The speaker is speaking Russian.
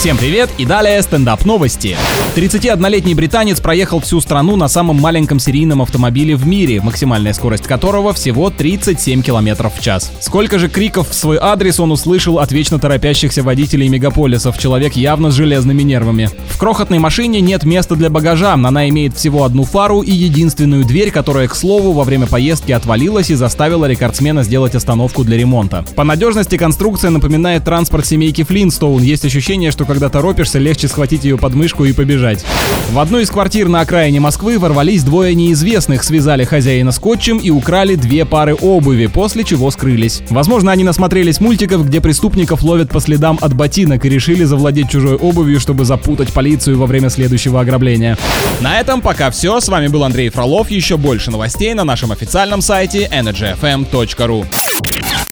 Всем привет и далее стендап новости. 31-летний британец проехал всю страну на самом маленьком серийном автомобиле в мире, максимальная скорость которого всего 37 км в час. Сколько же криков в свой адрес он услышал от вечно торопящихся водителей мегаполисов, человек явно с железными нервами. В крохотной машине нет места для багажа, она имеет всего одну фару и единственную дверь, которая, к слову, во время поездки отвалилась и заставила рекордсмена сделать остановку для ремонта. По надежности конструкция напоминает транспорт семейки Флинстоун, есть ощущение, что когда торопишься, легче схватить ее под мышку и побежать. В одну из квартир на окраине Москвы ворвались двое неизвестных, связали хозяина скотчем и украли две пары обуви, после чего скрылись. Возможно, они насмотрелись мультиков, где преступников ловят по следам от ботинок и решили завладеть чужой обувью, чтобы запутать полицию во время следующего ограбления. На этом пока все. С вами был Андрей Фролов. Еще больше новостей на нашем официальном сайте energyfm.ru.